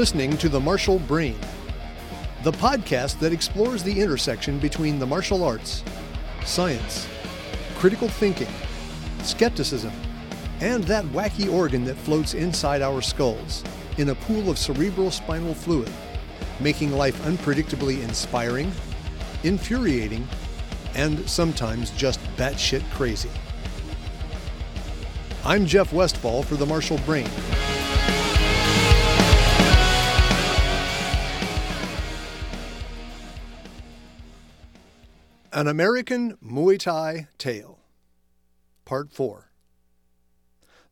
listening to The Martial Brain, the podcast that explores the intersection between the martial arts, science, critical thinking, skepticism, and that wacky organ that floats inside our skulls in a pool of cerebral spinal fluid, making life unpredictably inspiring, infuriating, and sometimes just batshit crazy. I'm Jeff Westfall for The Martial Brain. An American Muay Thai Tale, Part 4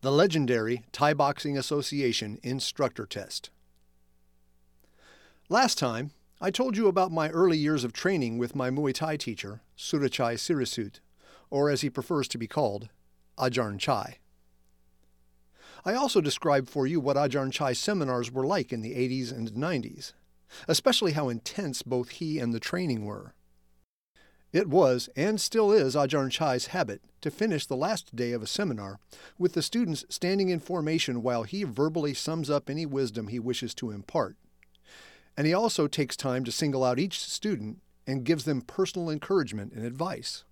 The Legendary Thai Boxing Association Instructor Test. Last time, I told you about my early years of training with my Muay Thai teacher, Surachai Sirisute, or as he prefers to be called, Ajarn Chai. I also described for you what Ajarn Chai's seminars were like in the 80s and 90s, especially how intense both he and the training were. It was, and still is, Ajarn Chai's habit to finish the last day of a seminar with the students standing in formation while he verbally sums up any wisdom he wishes to impart. And he also takes time to single out each student and gives them personal encouragement and advice.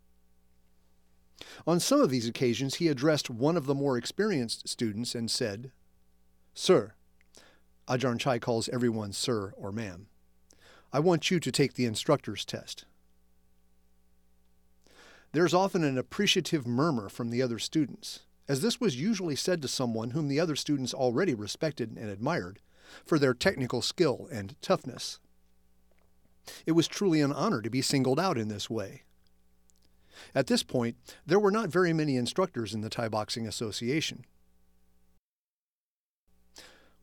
On some of these occasions, he addressed one of the more experienced students and said, Sir, Ajarn Chai calls everyone sir or ma'am, I want you to take the instructor's test. There's often an appreciative murmur from the other students, as this was usually said to someone whom the other students already respected and admired for their technical skill and toughness. It was truly an honor to be singled out in this way. At this point, there were not very many instructors in the Thai Boxing Association.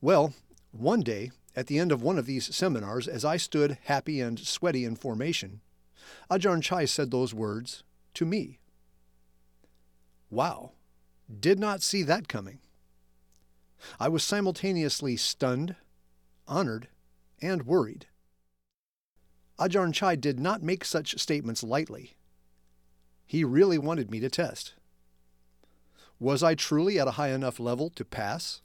Well, one day, at the end of one of these seminars, as I stood happy and sweaty in formation, Ajarn Chai said those words, to me. Wow, did not see that coming. I was simultaneously stunned, honored, and worried. Ajarn Chai did not make such statements lightly. He really wanted me to test. Was I truly at a high enough level to pass?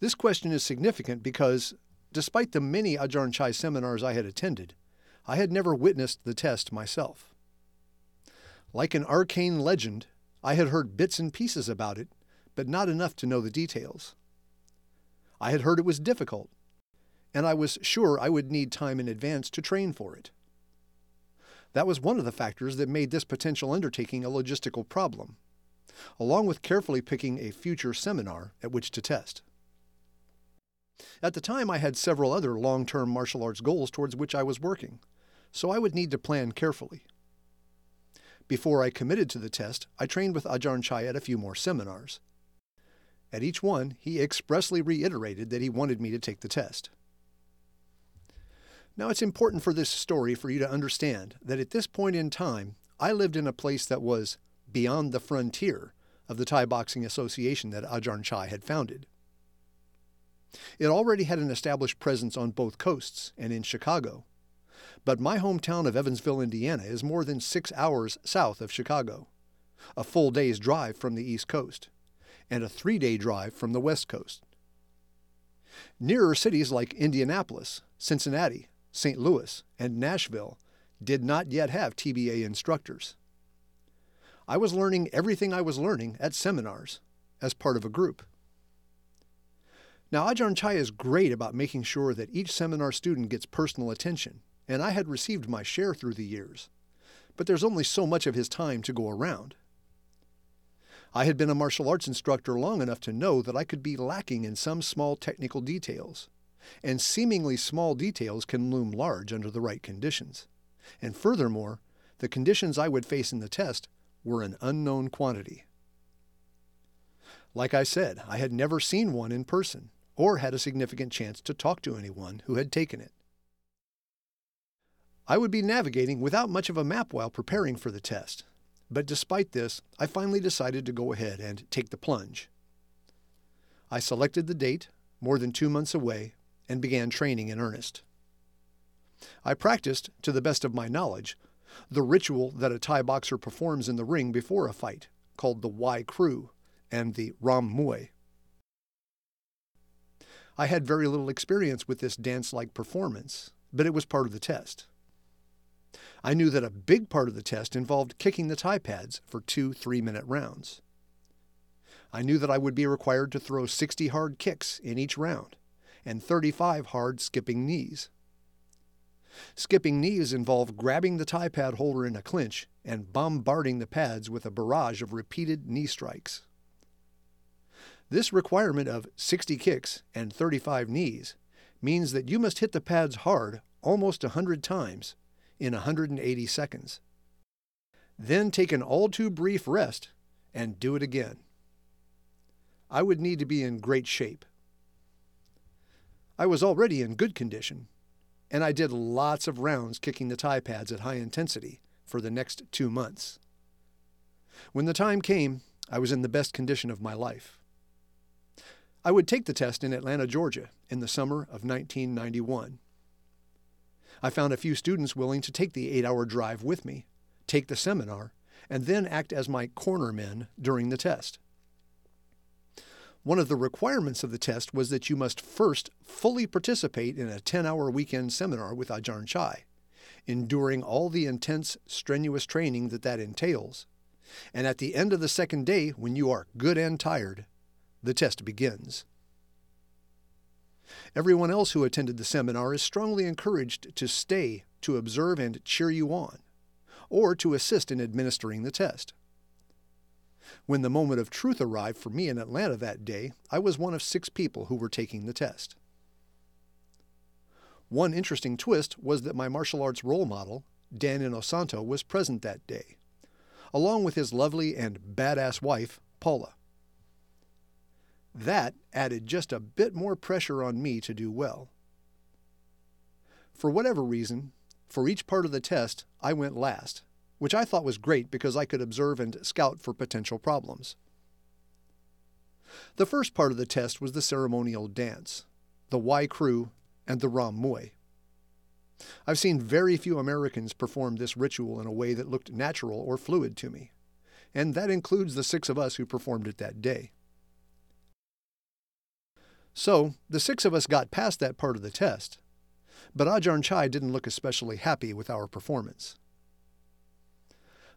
This question is significant because, despite the many Ajarn Chai seminars I had attended, I had never witnessed the test myself. Like an arcane legend, I had heard bits and pieces about it, but not enough to know the details. I had heard it was difficult, and I was sure I would need time in advance to train for it. That was one of the factors that made this potential undertaking a logistical problem, along with carefully picking a future seminar at which to test. At the time, I had several other long term martial arts goals towards which I was working, so I would need to plan carefully. Before I committed to the test, I trained with Ajarn Chai at a few more seminars. At each one, he expressly reiterated that he wanted me to take the test. Now, it's important for this story for you to understand that at this point in time, I lived in a place that was beyond the frontier of the Thai Boxing Association that Ajarn Chai had founded. It already had an established presence on both coasts and in Chicago, but my hometown of Evansville, Indiana is more than six hours south of Chicago, a full day's drive from the East Coast, and a three day drive from the West Coast. Nearer cities like Indianapolis, Cincinnati, St. Louis, and Nashville did not yet have TBA instructors. I was learning everything I was learning at seminars as part of a group. Now, Ajarn Chai is great about making sure that each seminar student gets personal attention and I had received my share through the years. But there's only so much of his time to go around. I had been a martial arts instructor long enough to know that I could be lacking in some small technical details, and seemingly small details can loom large under the right conditions. And furthermore, the conditions I would face in the test were an unknown quantity. Like I said, I had never seen one in person or had a significant chance to talk to anyone who had taken it. I would be navigating without much of a map while preparing for the test. But despite this, I finally decided to go ahead and take the plunge. I selected the date, more than two months away, and began training in earnest. I practiced, to the best of my knowledge, the ritual that a Thai boxer performs in the ring before a fight, called the Wai Kru and the Ram Muay. I had very little experience with this dance like performance, but it was part of the test. I knew that a big part of the test involved kicking the Thai pads for two three minute rounds. I knew that I would be required to throw 60 hard kicks in each round and 35 hard skipping knees. Skipping knees involve grabbing the Thai pad holder in a clinch and bombarding the pads with a barrage of repeated knee strikes. This requirement of 60 kicks and 35 knees means that you must hit the pads hard almost 100 times in 180 seconds. Then take an all too brief rest and do it again. I would need to be in great shape. I was already in good condition, and I did lots of rounds kicking the Thai pads at high intensity for the next two months. When the time came, I was in the best condition of my life. I would take the test in Atlanta, Georgia, in the summer of 1991. I found a few students willing to take the eight hour drive with me, take the seminar, and then act as my corner men during the test. One of the requirements of the test was that you must first fully participate in a 10 hour weekend seminar with Ajahn Chai, enduring all the intense, strenuous training that that entails. And at the end of the second day, when you are good and tired, the test begins. Everyone else who attended the seminar is strongly encouraged to stay to observe and cheer you on, or to assist in administering the test. When the moment of truth arrived for me in Atlanta that day, I was one of six people who were taking the test. One interesting twist was that my martial arts role model, Dan Inosanto, was present that day, along with his lovely and badass wife, Paula. That added just a bit more pressure on me to do well. For whatever reason, for each part of the test, I went last, which I thought was great because I could observe and scout for potential problems. The first part of the test was the ceremonial dance, the Wai Kru, and the Ram Muay. I've seen very few Americans perform this ritual in a way that looked natural or fluid to me, and that includes the six of us who performed it that day. So, the six of us got past that part of the test, but Ajahn Chai didn't look especially happy with our performance.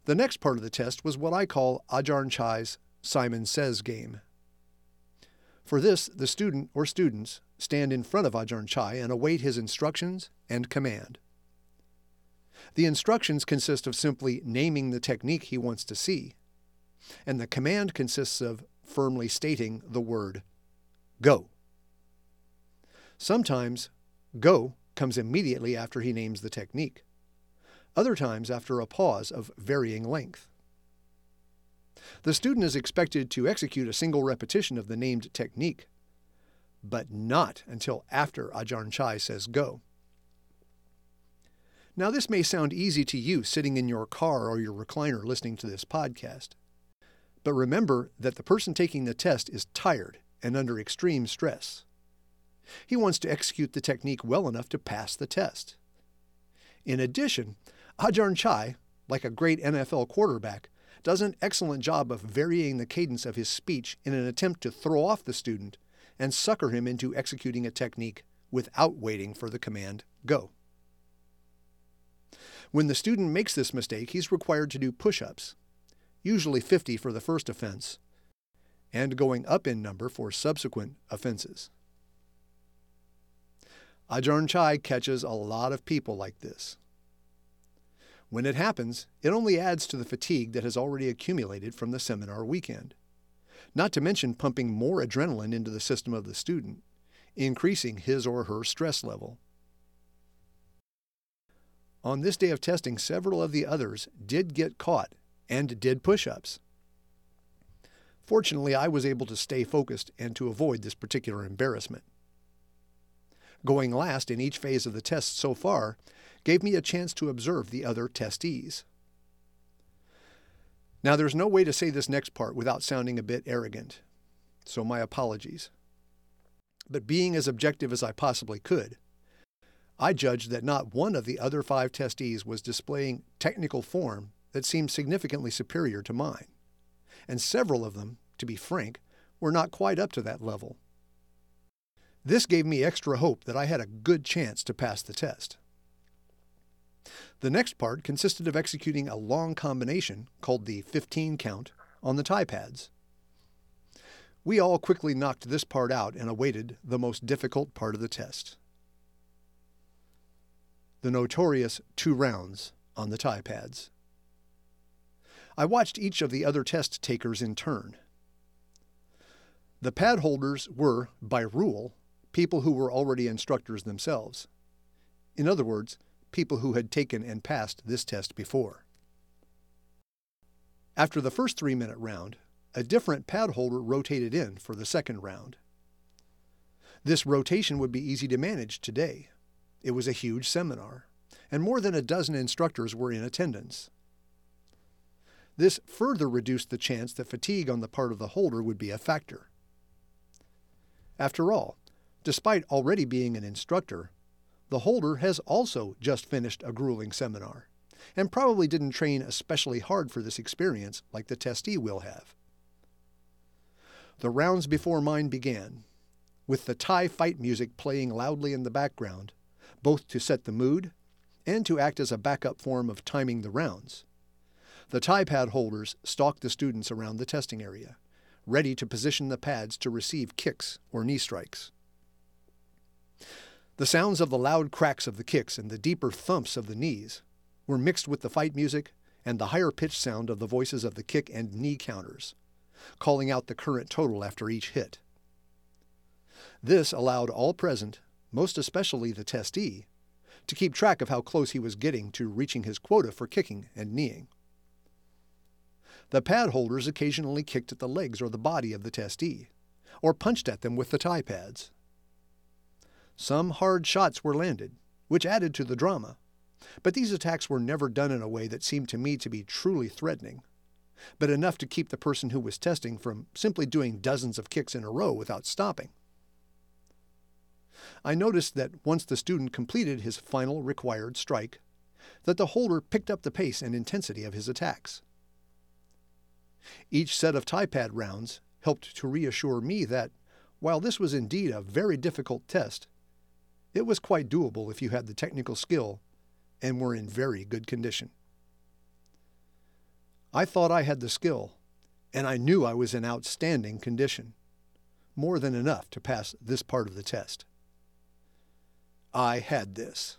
The next part of the test was what I call Ajahn Chai's Simon Says game. For this, the student or students stand in front of Ajahn Chai and await his instructions and command. The instructions consist of simply naming the technique he wants to see, and the command consists of firmly stating the word go. Sometimes go comes immediately after he names the technique, other times after a pause of varying length. The student is expected to execute a single repetition of the named technique, but not until after Ajahn Chai says go. Now, this may sound easy to you sitting in your car or your recliner listening to this podcast. But remember that the person taking the test is tired and under extreme stress. He wants to execute the technique well enough to pass the test. In addition, Ajahn Chai, like a great NFL quarterback, does an excellent job of varying the cadence of his speech in an attempt to throw off the student and sucker him into executing a technique without waiting for the command go. When the student makes this mistake, he's required to do push ups, usually 50 for the first offense, and going up in number for subsequent offenses. Ajahn Chai catches a lot of people like this. When it happens, it only adds to the fatigue that has already accumulated from the seminar weekend, not to mention pumping more adrenaline into the system of the student, increasing his or her stress level. On this day of testing, several of the others did get caught and did push ups. Fortunately, I was able to stay focused and to avoid this particular embarrassment going last in each phase of the test so far, gave me a chance to observe the other testees. Now, there's no way to say this next part without sounding a bit arrogant, so my apologies. But being as objective as I possibly could, I judged that not one of the other five testees was displaying technical form that seemed significantly superior to mine, and several of them, to be frank, were not quite up to that level. This gave me extra hope that I had a good chance to pass the test. The next part consisted of executing a long combination called the 15 count on the Thai pads. We all quickly knocked this part out and awaited the most difficult part of the test. The notorious two rounds on the Thai pads. I watched each of the other test takers in turn. The pad holders were, by rule, people who were already instructors themselves. In other words, people who had taken and passed this test before. After the first three minute round, a different pad holder rotated in for the second round. This rotation would be easy to manage today. It was a huge seminar, and more than a dozen instructors were in attendance. This further reduced the chance that fatigue on the part of the holder would be a factor. After all, despite already being an instructor, the holder has also just finished a grueling seminar and probably didn't train especially hard for this experience like the testee will have. The rounds before mine began, with the Thai fight music playing loudly in the background, both to set the mood and to act as a backup form of timing the rounds. The Thai pad holders stalked the students around the testing area, ready to position the pads to receive kicks or knee strikes. The sounds of the loud cracks of the kicks and the deeper thumps of the knees were mixed with the fight music and the higher pitched sound of the voices of the kick and knee counters, calling out the current total after each hit. This allowed all present, most especially the testee, to keep track of how close he was getting to reaching his quota for kicking and kneeing. The pad holders occasionally kicked at the legs or the body of the testee, or punched at them with the Thai pads. Some hard shots were landed, which added to the drama, but these attacks were never done in a way that seemed to me to be truly threatening, but enough to keep the person who was testing from simply doing dozens of kicks in a row without stopping. I noticed that once the student completed his final required strike, that the holder picked up the pace and intensity of his attacks. Each set of Thai pad rounds helped to reassure me that, while this was indeed a very difficult test, it was quite doable if you had the technical skill and were in very good condition. I thought I had the skill, and I knew I was in outstanding condition, more than enough to pass this part of the test. I had this.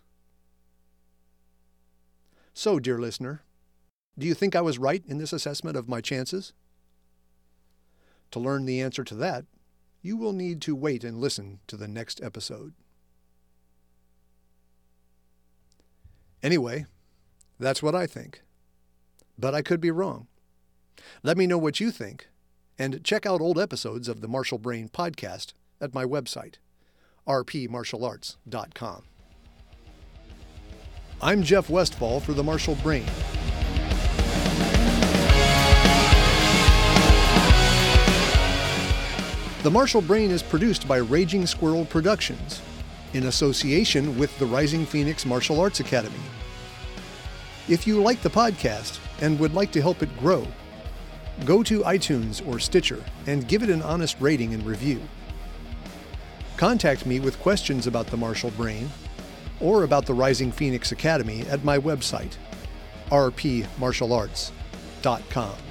So, dear listener, do you think I was right in this assessment of my chances? To learn the answer to that, you will need to wait and listen to the next episode. Anyway, that's what I think. But I could be wrong. Let me know what you think, and check out old episodes of the Martial Brain podcast at my website, rpmartialarts.com. I'm Jeff Westfall for the Martial Brain. The Martial Brain is produced by Raging Squirrel Productions in association with the Rising Phoenix Martial Arts Academy. If you like the podcast and would like to help it grow, go to iTunes or Stitcher and give it an honest rating and review. Contact me with questions about the Martial Brain or about the Rising Phoenix Academy at my website, rpmartialarts.com.